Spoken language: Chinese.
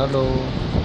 Hello。